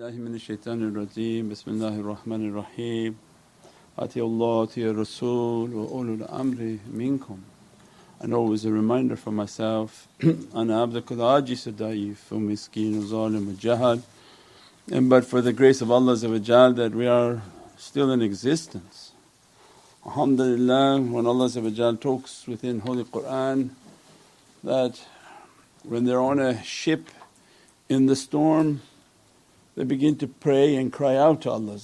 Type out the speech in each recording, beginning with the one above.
بالله من الشيطان الرجيم بسم الله الرحمن الرحيم أطيعوا الله أطيعوا الرسول وأولو الأمر منكم and always a reminder for myself أنا عبدك العاجز الضعيف ومسكين وظالم وجهل and but for the grace of Allah that we are still in existence. Alhamdulillah when Allah talks within Holy Qur'an that when they're on a ship in the storm they begin to pray and cry out to Allah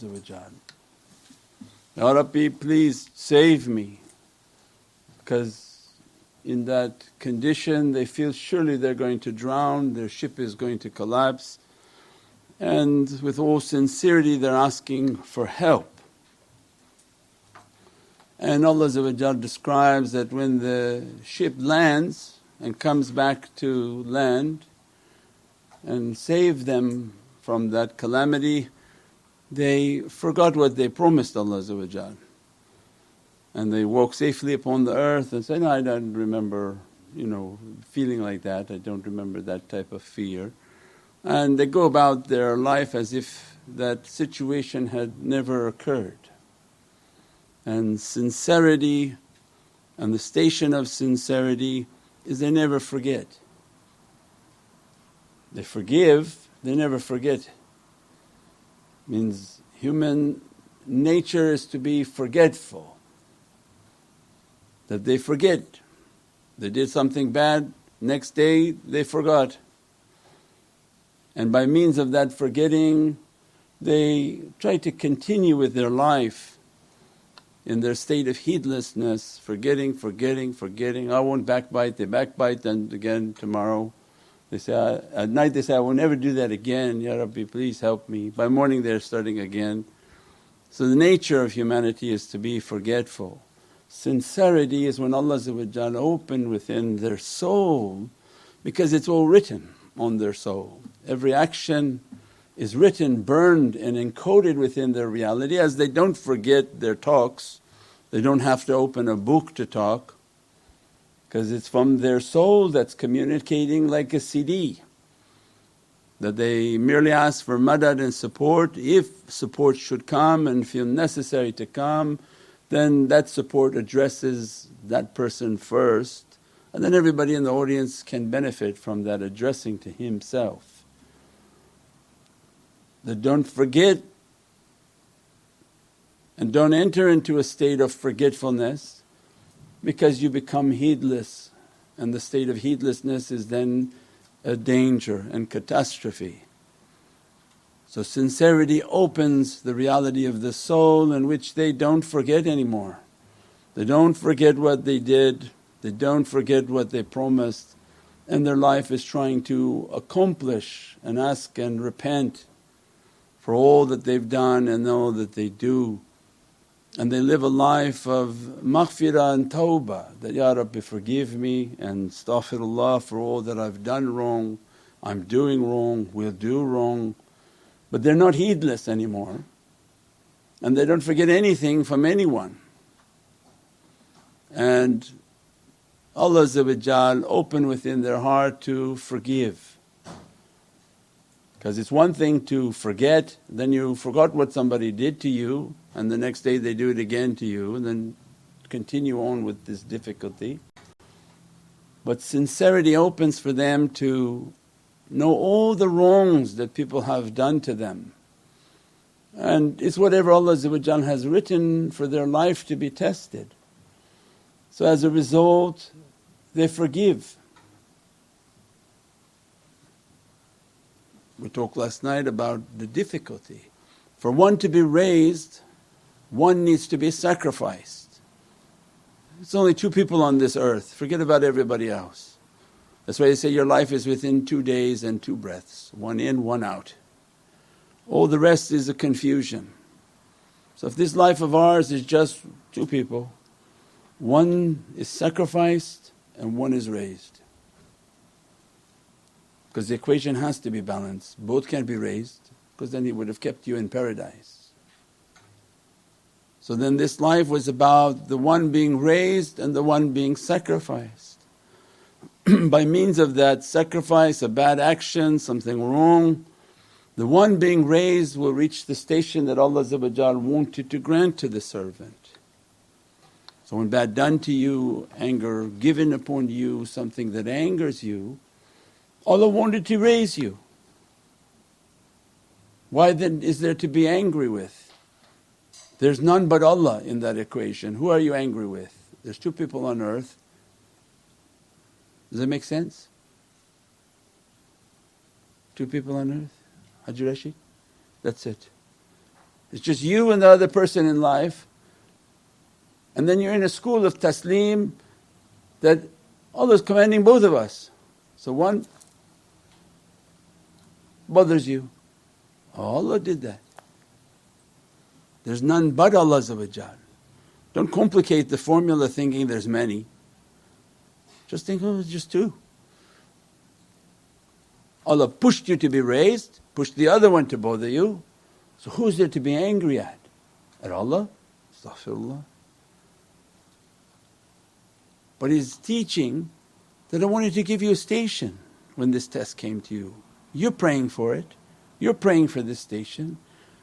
Ya Rabbi please save me. Because in that condition they feel surely they're going to drown, their ship is going to collapse. And with all sincerity they're asking for help. And Allah describes that when the ship lands and comes back to land and save them from that calamity, they forgot what they promised Allah and they walk safely upon the earth and say, no I don't remember you know feeling like that, I don't remember that type of fear and they go about their life as if that situation had never occurred. And sincerity and the station of sincerity is they never forget. They forgive they never forget. Means human nature is to be forgetful, that they forget. They did something bad, next day they forgot. And by means of that forgetting, they try to continue with their life in their state of heedlessness, forgetting, forgetting, forgetting. I won't backbite, they backbite, then again tomorrow they say, uh, at night they say, I will never do that again, Ya Rabbi please help me. By morning they're starting again. So the nature of humanity is to be forgetful. Sincerity is when Allah open within their soul because it's all written on their soul. Every action is written, burned and encoded within their reality as they don't forget their talks. They don't have to open a book to talk because it's from their soul that's communicating like a CD that they merely ask for madad and support. If support should come and feel necessary to come then that support addresses that person first and then everybody in the audience can benefit from that addressing to himself. That don't forget and don't enter into a state of forgetfulness because you become heedless and the state of heedlessness is then a danger and catastrophe. So sincerity opens the reality of the soul in which they don't forget anymore. They don't forget what they did, they don't forget what they promised and their life is trying to accomplish and ask and repent for all that they've done and all that they do and they live a life of maghfirah and tawbah that, Ya Rabbi forgive me and astaghfirullah for all that I've done wrong, I'm doing wrong, will do wrong. But they're not heedless anymore and they don't forget anything from anyone. And Allah open within their heart to forgive because it's one thing to forget, then you forgot what somebody did to you and the next day they do it again to you and then continue on with this difficulty. But sincerity opens for them to know all the wrongs that people have done to them. And it's whatever Allah has written for their life to be tested. So as a result they forgive We talked last night about the difficulty. For one to be raised, one needs to be sacrificed. It's only two people on this earth, forget about everybody else. That's why they say your life is within two days and two breaths, one in, one out. All the rest is a confusion. So if this life of ours is just two people, one is sacrificed and one is raised because the equation has to be balanced. Both can't be raised because then He would have kept you in paradise. So then this life was about the one being raised and the one being sacrificed. By means of that sacrifice, a bad action, something wrong, The one being raised will reach the station that Allah wanted to grant to the servant. So when bad done to you, anger given upon you, something that angers you, Allah wanted to raise you. Why then is there to be angry with? There's none but Allah in that equation. Who are you angry with? There's two people on earth. Does that make sense? Two people on earth? Haji Rashid? That's it. It's just you and the other person in life and then you're in a school of taslim that Allah is commanding both of us. So one bothers you. Allah did that. There's none but Allah Don't complicate the formula thinking there's many. Just think, oh, it's just two. Allah pushed you to be raised, pushed the other one to bother you. So who's there to be angry at? At Allah? Astaghfirullah. But He's teaching that I wanted to give you a station when this test came to you. You're praying for it, you're praying for this station.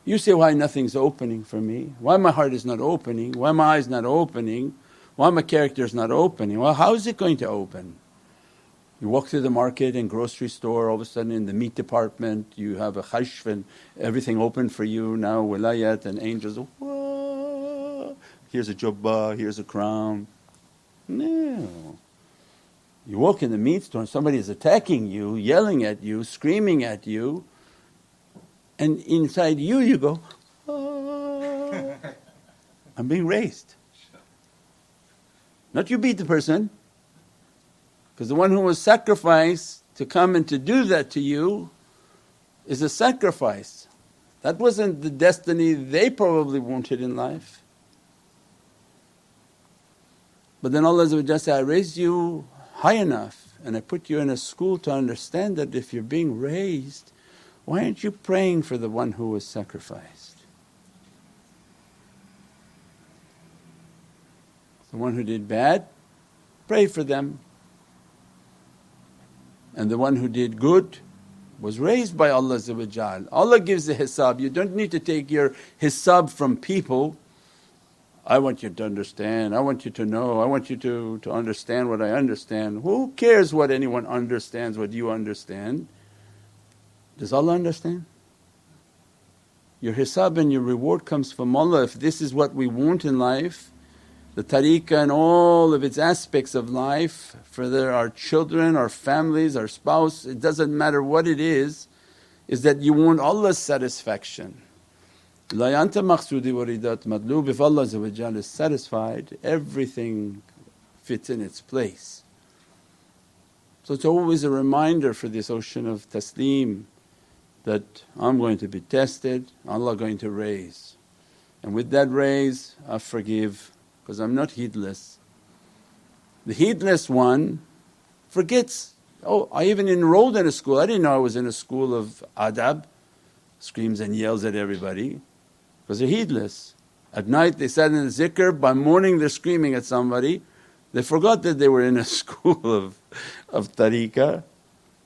You say, why nothing's opening for me? Why my heart is not opening? Why my eyes not opening? Why my character is not opening? Well, how is it going to open? You walk through the market and grocery store, all of a sudden in the meat department you have a khashf and everything open for you now, wilayat and angels, Whoa, here's a jubbah, here's a crown. No. You walk in the meat store and somebody is attacking you, yelling at you, screaming at you, and inside you, you go, oh, I'm being raised. Not you beat the person, because the one who was sacrificed to come and to do that to you is a sacrifice. That wasn't the destiny they probably wanted in life. But then Allah said, I raised you high enough and I put you in a school to understand that if you're being raised, why aren't you praying for the one who was sacrificed? The one who did bad, pray for them. And the one who did good was raised by Allah Allah gives the hisab, you don't need to take your hisab from people I want you to understand, I want you to know, I want you to, to understand what I understand. Who cares what anyone understands, what you understand? Does Allah understand? Your hisab and your reward comes from Allah. If this is what we want in life, the tariqah and all of its aspects of life, for our children, our families, our spouse, it doesn't matter what it is, is that you want Allah's satisfaction. La anta maqsudi waridat madlub, if Allah is satisfied, everything fits in its place. So it's always a reminder for this ocean of taslim that I'm going to be tested, Allah going to raise. And with that raise I forgive because I'm not heedless. The heedless one forgets, oh I even enrolled in a school, I didn't know I was in a school of adab, screams and yells at everybody because they're heedless. At night they sat in the zikr, by morning they're screaming at somebody. They forgot that they were in a school of, of tariqah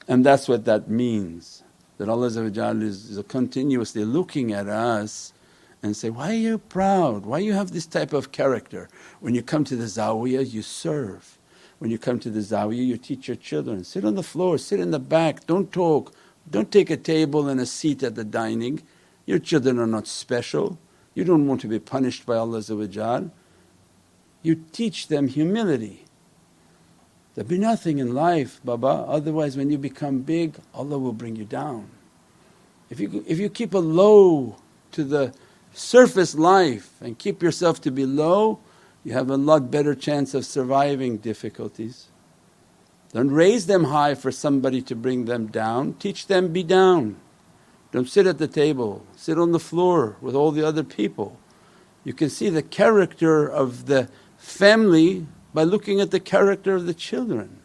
and that's what that means. That Allah is, is continuously looking at us and say, why are you proud? Why you have this type of character? When you come to the zawiyah you serve. When you come to the zawiyah you teach your children. Sit on the floor, sit in the back, don't talk, don't take a table and a seat at the dining. Your children are not special, you don't want to be punished by Allah You teach them humility. There'll be nothing in life, Baba, otherwise when you become big Allah will bring you down. If you, if you keep a low to the surface life and keep yourself to be low, you have a lot better chance of surviving difficulties. Don't raise them high for somebody to bring them down, teach them be down. Don't sit at the table, sit on the floor with all the other people. You can see the character of the family by looking at the character of the children.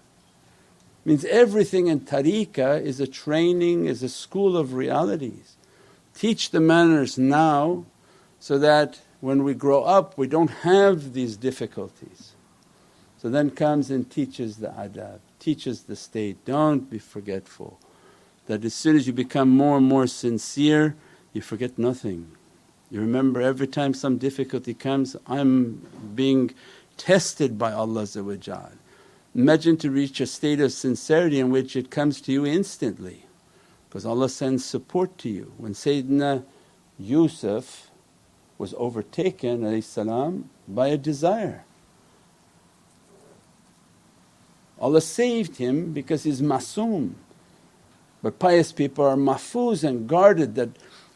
Means everything in tariqah is a training, is a school of realities. Teach the manners now so that when we grow up we don't have these difficulties. So then comes and teaches the adab, teaches the state, don't be forgetful. That as soon as you become more and more sincere, you forget nothing. You remember every time some difficulty comes, I'm being tested by Allah Imagine to reach a state of sincerity in which it comes to you instantly because Allah sends support to you. When Sayyidina Yusuf was overtaken salam, by a desire, Allah saved him because he's masoom. But pious people are mahfuz and guarded that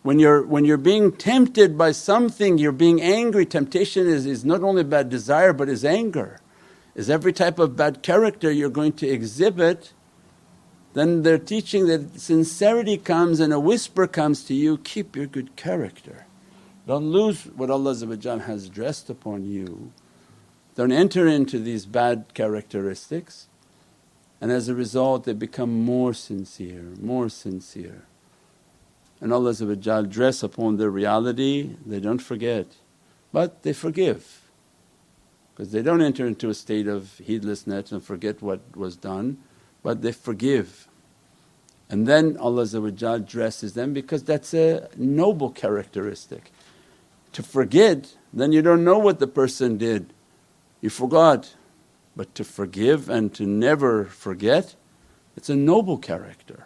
when you're, when you're being tempted by something, you're being angry. Temptation is, is not only bad desire but is anger, is every type of bad character you're going to exhibit. Then they're teaching that sincerity comes and a whisper comes to you, keep your good character. Don't lose what Allah has dressed upon you. Don't enter into these bad characteristics and as a result they become more sincere, more sincere. And Allah dress upon their reality, they don't forget but they forgive because they don't enter into a state of heedlessness and forget what was done but they forgive. And then Allah dresses them because that's a noble characteristic. To forget, then you don't know what the person did, you forgot. But to forgive and to never forget, it's a noble character.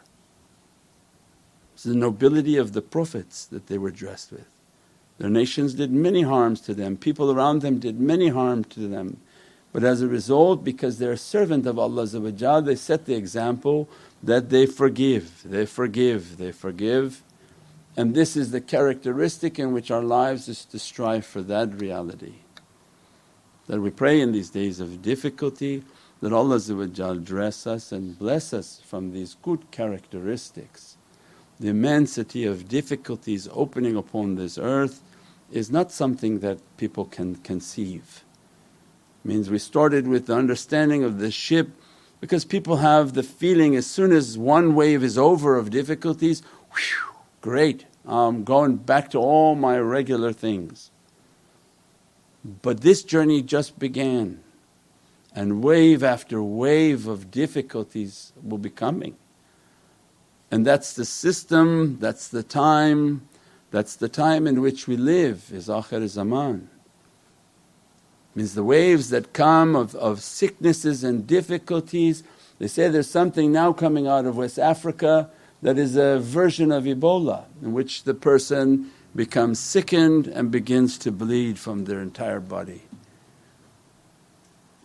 It's the nobility of the Prophets that they were dressed with. Their nations did many harms to them, people around them did many harm to them. But as a result, because they're a servant of Allah they set the example that they forgive, they forgive, they forgive. And this is the characteristic in which our lives is to strive for that reality that we pray in these days of difficulty that Allah dress us and bless us from these good characteristics. The immensity of difficulties opening upon this earth is not something that people can conceive. Means we started with the understanding of the ship because people have the feeling as soon as one wave is over of difficulties, whew, great, I'm going back to all my regular things. But this journey just began and wave after wave of difficulties will be coming. And that's the system, that's the time, that's the time in which we live is akhir zaman. Means the waves that come of, of sicknesses and difficulties, they say there's something now coming out of West Africa that is a version of Ebola in which the person becomes sickened and begins to bleed from their entire body.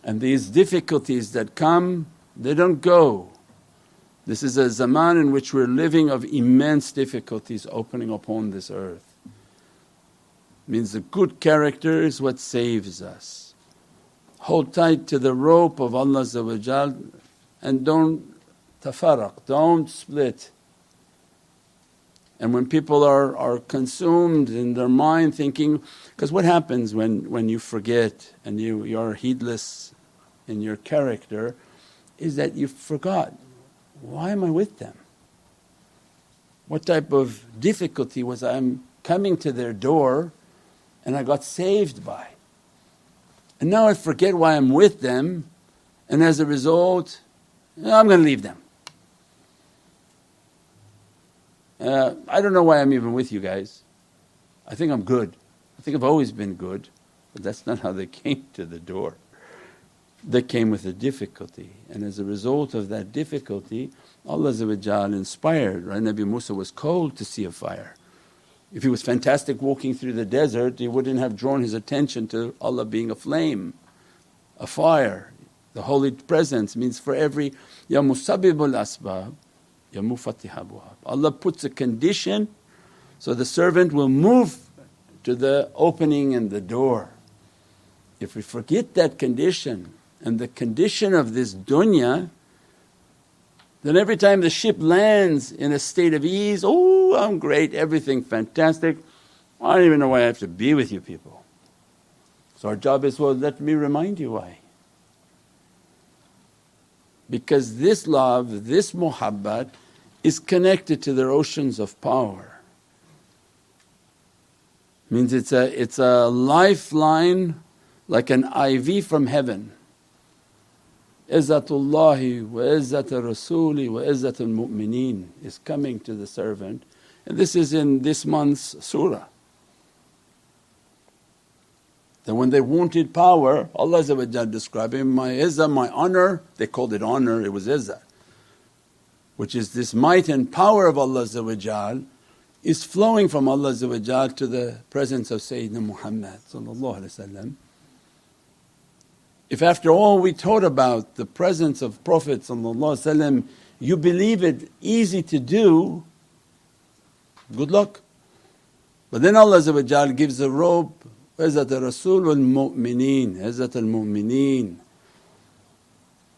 And these difficulties that come, they don't go. This is a zaman in which we're living of immense difficulties opening upon this earth. Means the good character is what saves us. Hold tight to the rope of Allah and don't tafarraq, don't split. And when people are, are consumed in their mind thinking, because what happens when, when you forget and you, you're heedless in your character is that you forgot, why am I with them? What type of difficulty was I am coming to their door and I got saved by? And now I forget why I'm with them and as a result I'm going to leave them. Uh, I don't know why I'm even with you guys. I think I'm good. I think I've always been good, but that's not how they came to the door. They came with a difficulty, and as a result of that difficulty, Allah inspired. Right? Nabi Musa was cold to see a fire. If he was fantastic walking through the desert, he wouldn't have drawn his attention to Allah being a flame, a fire. The holy presence means for every Ya Musabbibul Asbab, Ya Allah puts a condition so the servant will move to the opening and the door. If we forget that condition and the condition of this dunya, then every time the ship lands in a state of ease, oh, I'm great, everything fantastic. I don't even know why I have to be with you people. So our job is, well, let me remind you why. Because this love, this muhabbat is connected to their oceans of power. Means it's a, it's a lifeline like an IV from heaven. Izzatullahi wa izzat rasuli wa izzat al-mu'mineen is coming to the servant and this is in this month's surah. That when they wanted power Allah describing my izzah, my honour, they called it honour, it was izzah which is this might and power of Allah is flowing from Allah to the presence of Sayyidina Muhammad If after all we taught about the presence of Prophet you believe it easy to do, good luck. But then Allah gives a robe, Izzat Rasul al Mu'mineen, Izzat al Mu'mineen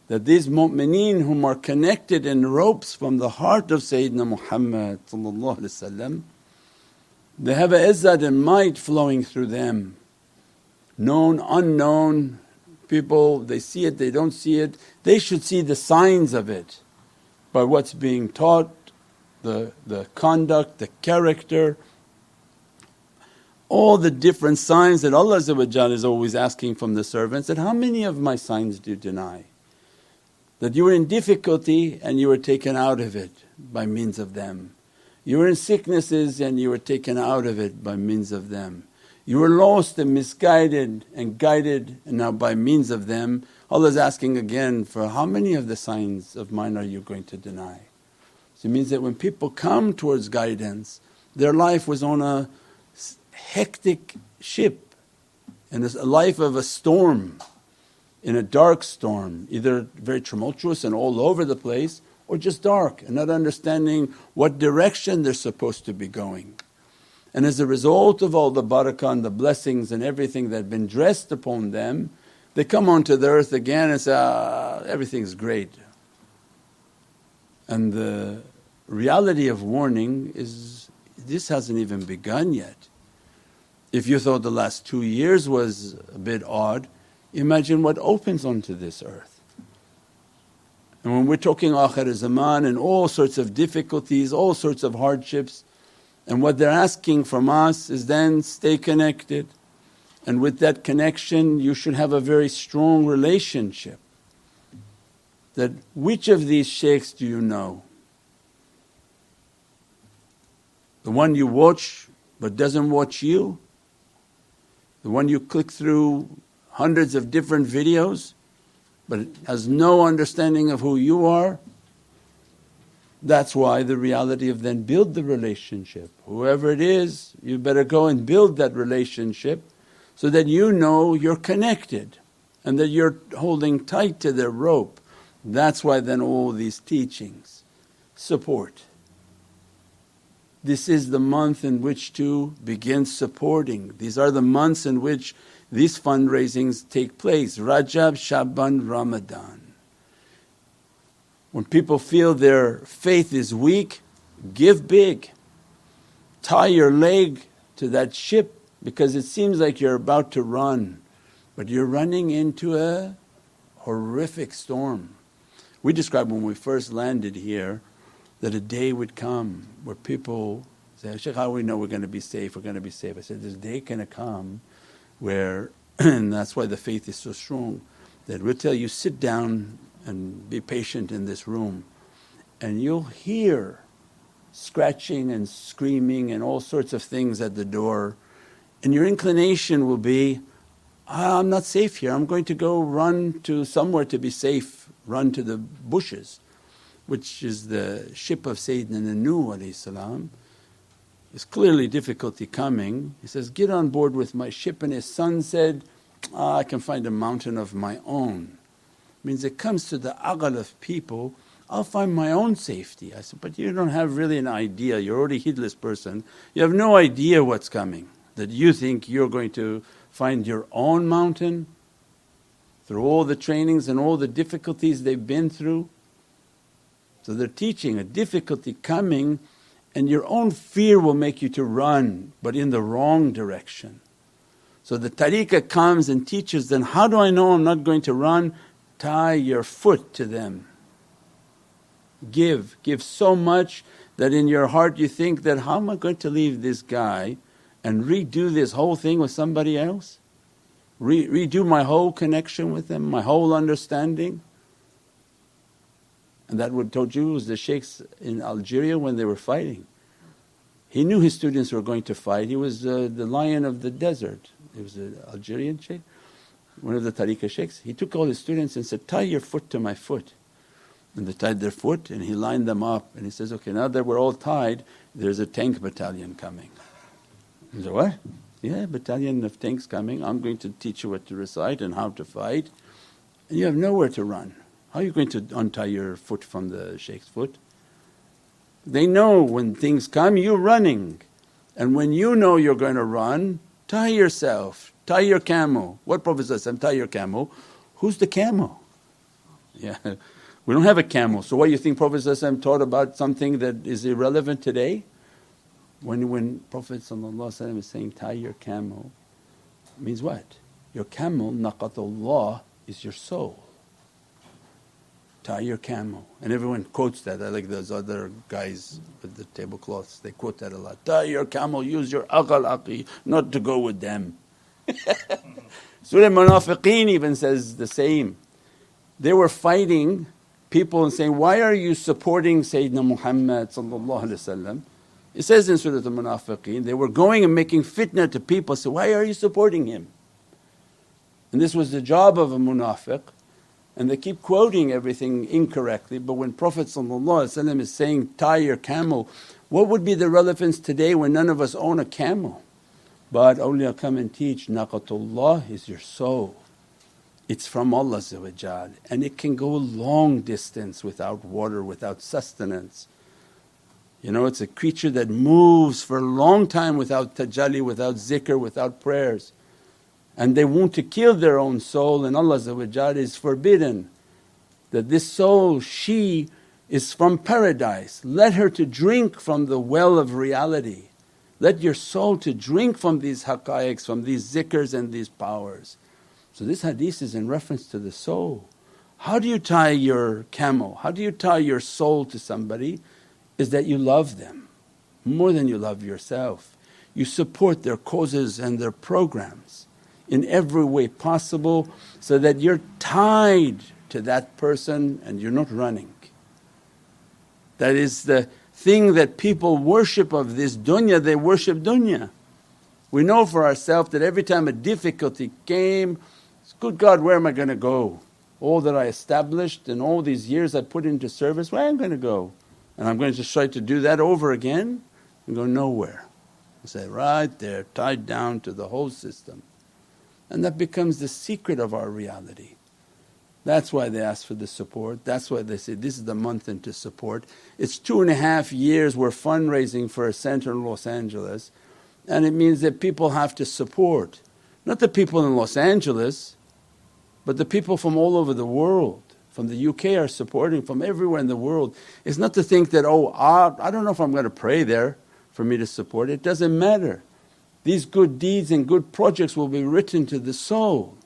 that these mu'mineen whom are connected in ropes from the heart of Sayyidina Muhammad they have a izzat and might flowing through them. Known, unknown, people they see it, they don't see it, they should see the signs of it by what's being taught, the, the conduct, the character, all the different signs that Allah is always asking from the servants that, how many of my signs do you deny? That you were in difficulty and you were taken out of it by means of them. You were in sicknesses and you were taken out of it by means of them. You were lost and misguided and guided and now by means of them Allah is asking again for how many of the signs of mine are you going to deny? So it means that when people come towards guidance their life was on a hectic ship and a life of a storm in a dark storm, either very tumultuous and all over the place or just dark and not understanding what direction they're supposed to be going. And as a result of all the barakah and the blessings and everything that had been dressed upon them, they come onto the earth again and say, ah, everything's great. And the reality of warning is this hasn't even begun yet. If you thought the last two years was a bit odd, Imagine what opens onto this earth. And when we're talking akhir zaman and all sorts of difficulties, all sorts of hardships, and what they're asking from us is then stay connected. And with that connection, you should have a very strong relationship. That which of these shaykhs do you know? The one you watch but doesn't watch you? The one you click through hundreds of different videos but has no understanding of who you are, that's why the reality of then build the relationship. Whoever it is, you better go and build that relationship so that you know you're connected and that you're holding tight to their rope. That's why then all these teachings support. This is the month in which to begin supporting. These are the months in which these fundraisings take place Rajab, Shaban, Ramadan. When people feel their faith is weak, give big. Tie your leg to that ship because it seems like you're about to run, but you're running into a horrific storm. We described when we first landed here that a day would come where people say, Shaykh, how do we know we're going to be safe? We're going to be safe. I said, This day going to come where and that's why the faith is so strong that we'll tell you sit down and be patient in this room and you'll hear scratching and screaming and all sorts of things at the door and your inclination will be I'm not safe here. I'm going to go run to somewhere to be safe run to the bushes which is the ship of Sayyidina Nuh salam there's clearly difficulty coming. He says, Get on board with my ship. And his son said, ah, I can find a mountain of my own. Means it comes to the aqal of people, I'll find my own safety. I said, But you don't have really an idea, you're already a heedless person. You have no idea what's coming, that you think you're going to find your own mountain through all the trainings and all the difficulties they've been through. So they're teaching a difficulty coming and your own fear will make you to run but in the wrong direction. So the tariqah comes and teaches then, how do I know I'm not going to run? Tie your foot to them. Give, give so much that in your heart you think that, how am I going to leave this guy and redo this whole thing with somebody else? Re- redo my whole connection with them, my whole understanding? And that what told you was the shaykhs in Algeria when they were fighting. He knew his students were going to fight. He was uh, the lion of the desert. He was an Algerian shaykh, one of the tariqah shaykhs. He took all his students and said, Tie your foot to my foot. And they tied their foot and he lined them up and he says, Okay, now that we're all tied, there's a tank battalion coming. He said, What? Yeah, battalion of tanks coming. I'm going to teach you what to recite and how to fight. And you have nowhere to run. How are you going to untie your foot from the shaykh's foot? They know when things come, you're running. And when you know you're going to run, tie yourself, tie your camel. What Prophet tie your camel. Who's the camel? Yeah, we don't have a camel. So what do you think Prophet taught about something that is irrelevant today? When, when Prophet is saying, tie your camel, means what? Your camel, naqatullah, is your soul tie your camel. And everyone quotes that. I like those other guys with the tablecloths, they quote that a lot. Tie your camel, use your aqal aqi, not to go with them. Surah Munafiqeen even says the same. They were fighting people and saying, Why are you supporting Sayyidina Muhammad? It says in Surah Al Munafiqeen, they were going and making fitna to people, so why are you supporting him? And this was the job of a munafiq and they keep quoting everything incorrectly. But when Prophet is saying, tie your camel, what would be the relevance today when none of us own a camel? But awliya come and teach, naqatullah is your soul. It's from Allah and it can go a long distance without water, without sustenance. You know, it's a creature that moves for a long time without tajalli, without zikr, without prayers and they want to kill their own soul and Allah is forbidden that this soul, she is from paradise. Let her to drink from the well of reality. Let your soul to drink from these haqqaiqs, from these zikrs and these powers. So this hadith is in reference to the soul. How do you tie your camel? How do you tie your soul to somebody? Is that you love them more than you love yourself. You support their causes and their programs in every way possible so that you're tied to that person and you're not running. That is the thing that people worship of this dunya, they worship dunya. We know for ourselves that every time a difficulty came, good God, where am I going to go? All that I established and all these years I put into service, where am I going to go? And I'm going to try to do that over again and go nowhere. I say, right there, tied down to the whole system. And that becomes the secret of our reality. That's why they ask for the support. That's why they say this is the month into support. It's two and a half years we're fundraising for a center in Los Angeles, and it means that people have to support. Not the people in Los Angeles, but the people from all over the world. From the UK are supporting, from everywhere in the world. It's not to think that, oh, I don't know if I'm going to pray there for me to support. It doesn't matter. These good deeds and good projects will be written to the soul.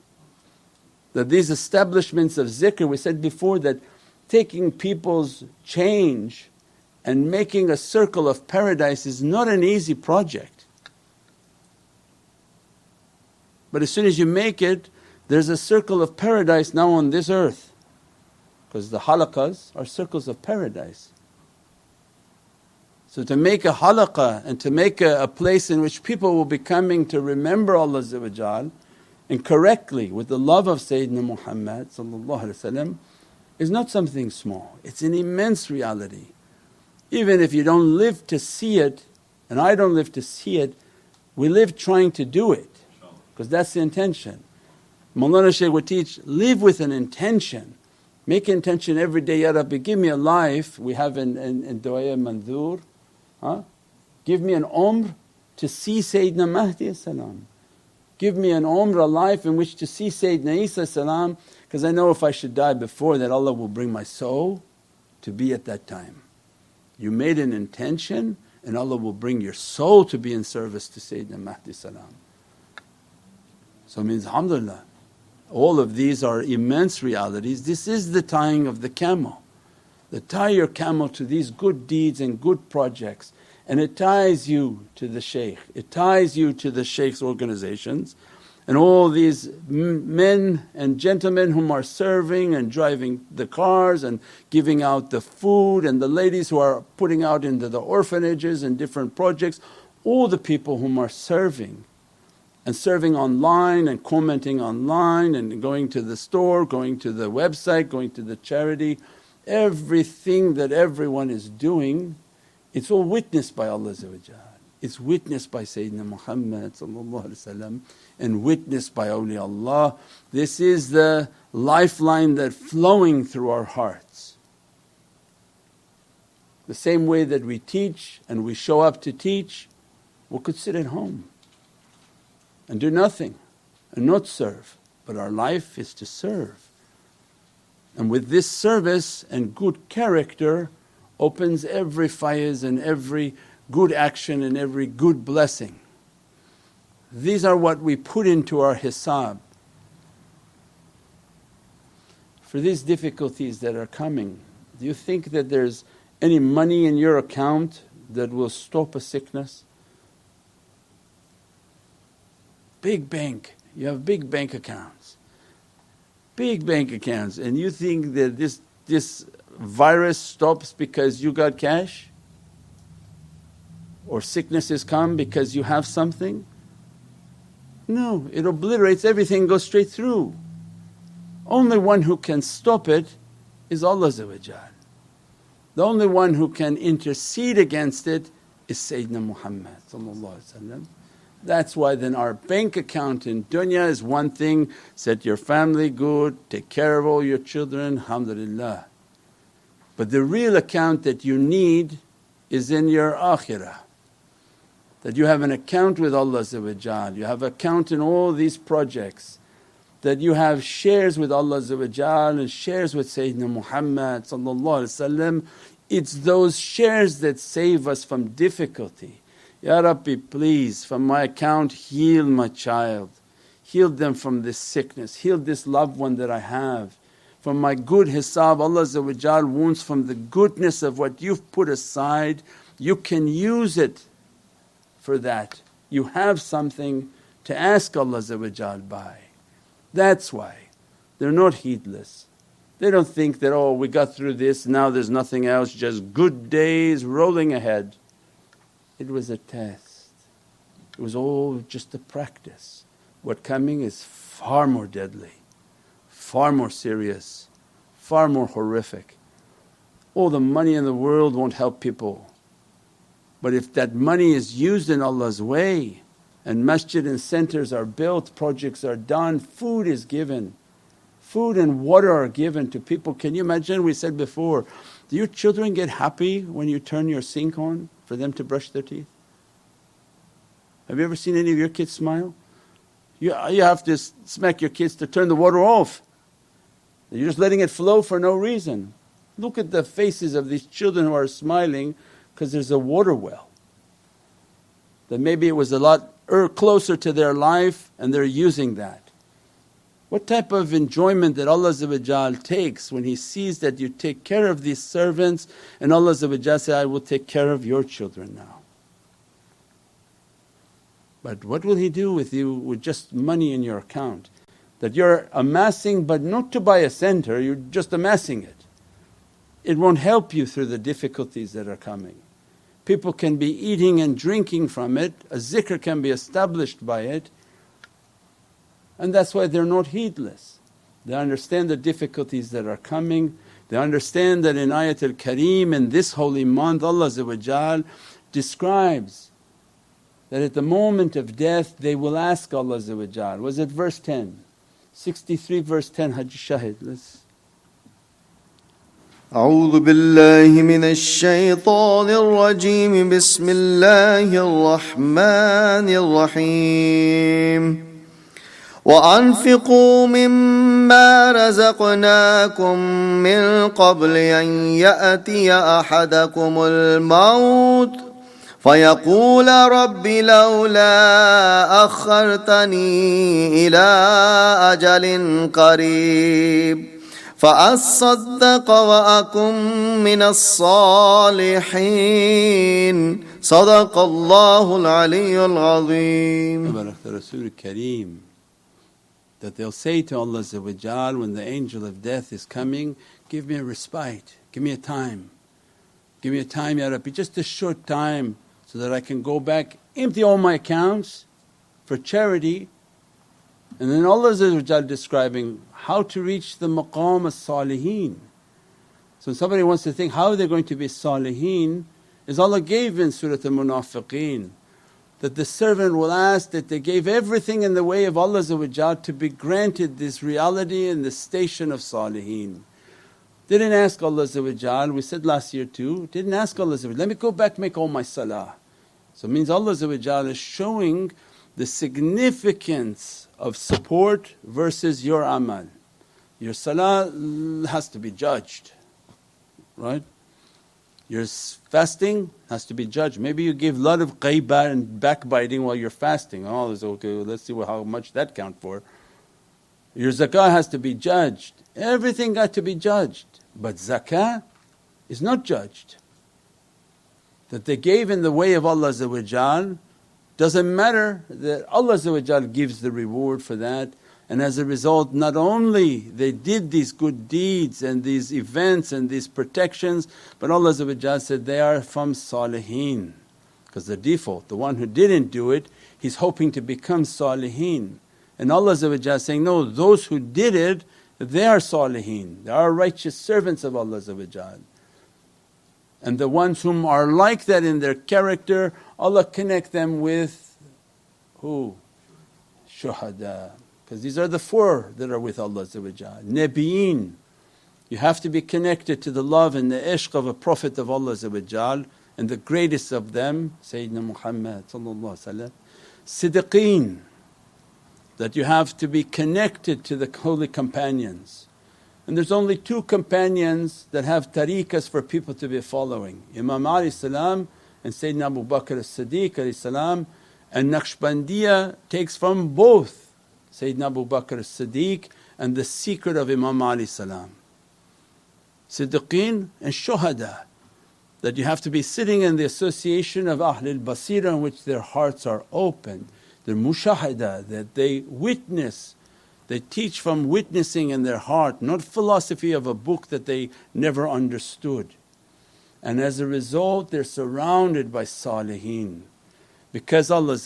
That these establishments of zikr, we said before that taking people's change and making a circle of paradise is not an easy project. But as soon as you make it, there's a circle of paradise now on this earth because the halakas are circles of paradise. So to make a halaqah and to make a, a, place in which people will be coming to remember Allah and correctly with the love of Sayyidina Muhammad is not something small, it's an immense reality. Even if you don't live to see it, and I don't live to see it, we live trying to do it because that's the intention. Mawlana Shaykh would teach, live with an intention. Make intention every day, Ya Rabbi, give me a life. We have in, in, in Du'a Huh? Give me an umr to see Sayyidina Mahdi salam. Give me an umr, a life in which to see Sayyidina Isa salam because I know if I should die before that Allah will bring my soul to be at that time. You made an intention and Allah will bring your soul to be in service to Sayyidina Mahdi salam. So it means alhamdulillah all of these are immense realities. This is the tying of the camel that tie your camel to these good deeds and good projects and it ties you to the shaykh, it ties you to the shaykh's organizations. And all these men and gentlemen whom are serving and driving the cars and giving out the food and the ladies who are putting out into the orphanages and different projects, all the people whom are serving and serving online and commenting online and going to the store, going to the website, going to the charity, everything that everyone is doing, it's all witnessed by Allah It's witnessed by Sayyidina Muhammad and witnessed by awliyaullah. This is the lifeline that flowing through our hearts. The same way that we teach and we show up to teach, we could sit at home and do nothing and not serve, but our life is to serve. And with this service and good character opens every faiz and every good action and every good blessing. These are what we put into our hisab. For these difficulties that are coming, do you think that there's any money in your account that will stop a sickness? Big bank, you have big bank accounts, big bank accounts, and you think that this, this virus stops because you got cash? Or sicknesses come because you have something? No, it obliterates everything, goes straight through. Only one who can stop it is Allah. The only one who can intercede against it is Sayyidina Muhammad. That's why then our bank account in dunya is one thing. Set your family good, take care of all your children, alhamdulillah. But the real account that you need is in your akhirah. That you have an account with Allah you have account in all these projects, that you have shares with Allah and shares with Sayyidina Muhammad it's those shares that save us from difficulty. Ya Rabbi please from my account heal my child, heal them from this sickness, heal this loved one that I have. From my good hisab Allah wants from the goodness of what you've put aside you can use it for that. You have something to ask Allah by. That's why they're not heedless. They don't think that, oh, we got through this, now there's nothing else, just good days rolling ahead. It was a test, it was all just a practice. What coming is far more deadly, far more serious, far more horrific. All the money in the world won't help people but if that money is used in Allah's way and masjid and centers are built, projects are done, food is given, food and water are given to people. Can you imagine? We said before, do your children get happy when you turn your sink on for them to brush their teeth? Have you ever seen any of your kids smile? You, you have to smack your kids to turn the water off. You're just letting it flow for no reason. Look at the faces of these children who are smiling because there's a water well. That maybe it was a lot er, closer to their life and they're using that. What type of enjoyment that Allah takes when He sees that you take care of these servants and Allah says, I will take care of your children now. But what will He do with you with just money in your account? That you're amassing but not to buy a center, you're just amassing it. It won't help you through the difficulties that are coming people can be eating and drinking from it, a zikr can be established by it and that's why they're not heedless. They understand the difficulties that are coming, they understand that in Ayatul Kareem in this holy month Allah describes that at the moment of death they will ask Allah was it verse 10? 63 verse 10 Haji Shahid let's أعوذ بالله من الشيطان الرجيم بسم الله الرحمن الرحيم وأنفقوا مما رزقناكم من قبل أن يأتي أحدكم الموت فيقول رب لولا أخرتني إلى أجل قريب فأصدق وأكن من الصالحين صدق الله العلي العظيم بارك الرسول الكريم that they'll say to Allah when the angel of death is coming, give me a respite, give me a time, give me a time Ya Rabbi, just a short time so that I can go back, empty all my accounts for charity. And then Allah describing how to reach the maqam as salihin. So somebody wants to think how are they going to be salihin is Allah gave in Surat al-Munafiqeen that the servant will ask that they gave everything in the way of Allah to be granted this reality and the station of salihin. Didn't ask Allah we said last year too, didn't ask Allah let me go back make all my salah. So it means Allah is showing the significance of support versus your amal. Your salah has to be judged, right? Your fasting has to be judged. Maybe you give a lot of ghaibah and backbiting while you're fasting. Oh, okay, let's see how much that count for. Your zakah has to be judged. Everything got to be judged. But zakah is not judged. That they gave in the way of Allah doesn't matter that Allah gives the reward for that and as a result not only they did these good deeds and these events and these protections but Allah said, they are from salihin because the default, the one who didn't do it he's hoping to become salihin. And Allah saying, no those who did it they are salihin, they are righteous servants of Allah and the ones whom are like that in their character Allah connect them with who? Shuhada because these are the four that are with Allah Nabiyeen. You have to be connected to the love and the ishq of a Prophet of Allah and the greatest of them Sayyidina Muhammad Siddiqeen. That you have to be connected to the holy companions. And there's only two companions that have tariqas for people to be following. Imam Ali and Sayyidina Abu Bakr as Siddiq and Naqshbandiya takes from both Sayyidina Abu Bakr as-Siddiq and the secret of Imam Ali salam. Siddiqeen and shuhada that you have to be sitting in the association of Ahlul Basira in which their hearts are open, their mushahada that they witness, they teach from witnessing in their heart, not philosophy of a book that they never understood. And as a result they're surrounded by salihin because Allah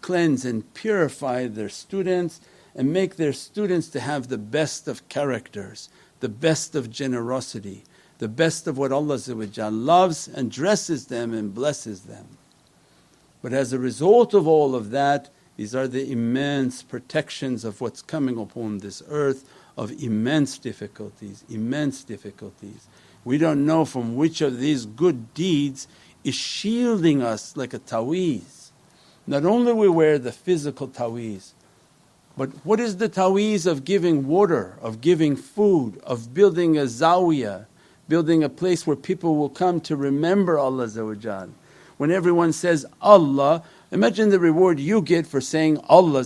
cleanse and purify their students and make their students to have the best of characters, the best of generosity, the best of what Allah loves and dresses them and blesses them. But as a result of all of that, these are the immense protections of what's coming upon this earth of immense difficulties, immense difficulties. We don't know from which of these good deeds is shielding us like a taweez. Not only we wear the physical taweez, but what is the taweez of giving water, of giving food, of building a zawiyah, building a place where people will come to remember Allah When everyone says Allah, imagine the reward you get for saying Allah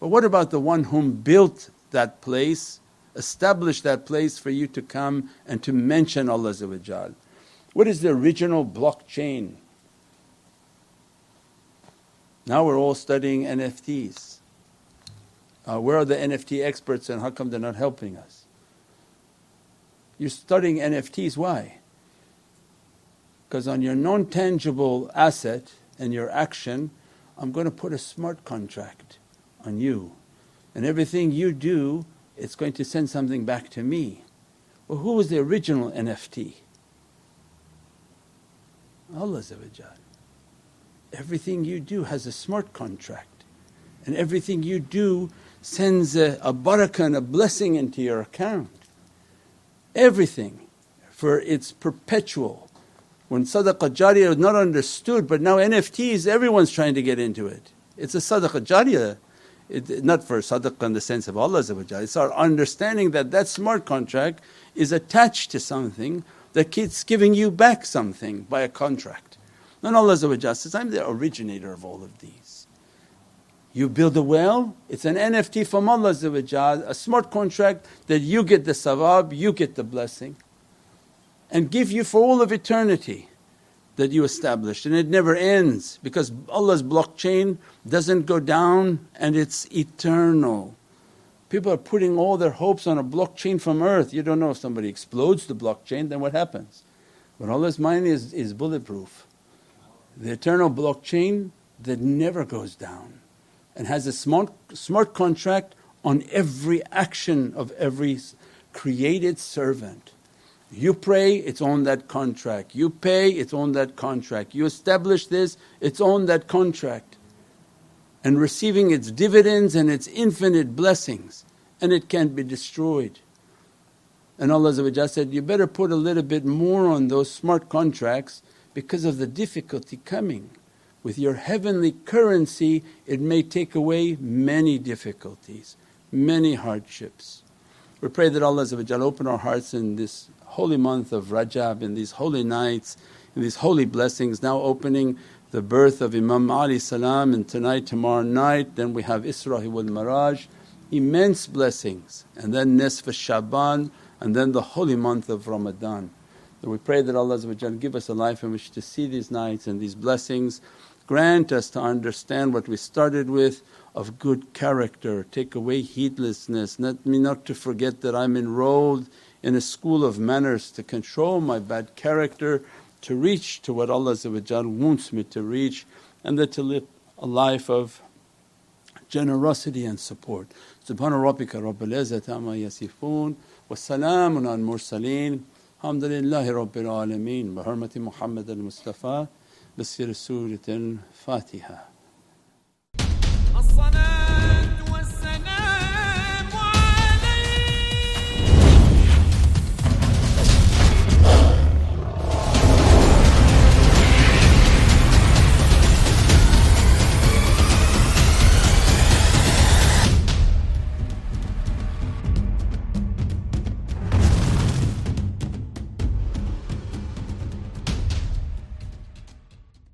But what about the one whom built that place, established that place for you to come and to mention Allah what is the original blockchain? Now we're all studying NFTs. Uh, where are the NFT experts and how come they're not helping us? You're studying NFTs, why? Because on your non tangible asset and your action, I'm going to put a smart contract on you. And everything you do, it's going to send something back to me. Well, who was the original NFT? Allah Everything you do has a smart contract and everything you do sends a, a barakah and a blessing into your account. Everything for its perpetual. When sadaqah jariyah was not understood but now NFTs everyone's trying to get into it. It's a sadaqah jariyah it, not for sadaqah in the sense of Allah it's our understanding that that smart contract is attached to something that keeps giving you back something by a contract. And Allah says, I'm the originator of all of these. You build a well, it's an NFT from Allah a smart contract that you get the sawab, you get the blessing and give you for all of eternity that you established and it never ends because Allah's blockchain doesn't go down and it's eternal. People are putting all their hopes on a blockchain from earth. You don't know if somebody explodes the blockchain, then what happens? But Allah's mind is, is bulletproof. The eternal blockchain that never goes down and has a smart, smart contract on every action of every created servant. You pray, it's on that contract. You pay, it's on that contract. You establish this, it's on that contract. And receiving its dividends and its infinite blessings, and it can't be destroyed. And Allah said, You better put a little bit more on those smart contracts because of the difficulty coming. With your heavenly currency, it may take away many difficulties, many hardships. We pray that Allah open our hearts in this holy month of Rajab, in these holy nights, in these holy blessings. Now opening the birth of Imam Ali salam and tonight, tomorrow night, then we have Isra wal Miraj, immense blessings. And then Nisf Shaban and then the holy month of Ramadan. We pray that Allah give us a life in which to see these nights and these blessings. Grant us to understand what we started with of good character, take away heedlessness, let me not to forget that I'm enrolled in a school of manners to control my bad character, to reach to what Allah wants me to reach and that to live a life of generosity and support. Subhana rabbika rabbil izzati amma yasifoon wa salaamun al mursaleen alhamdulillahi rabbil alameen bi hurmati Muhammad al Mustafa bi siri Fatiha.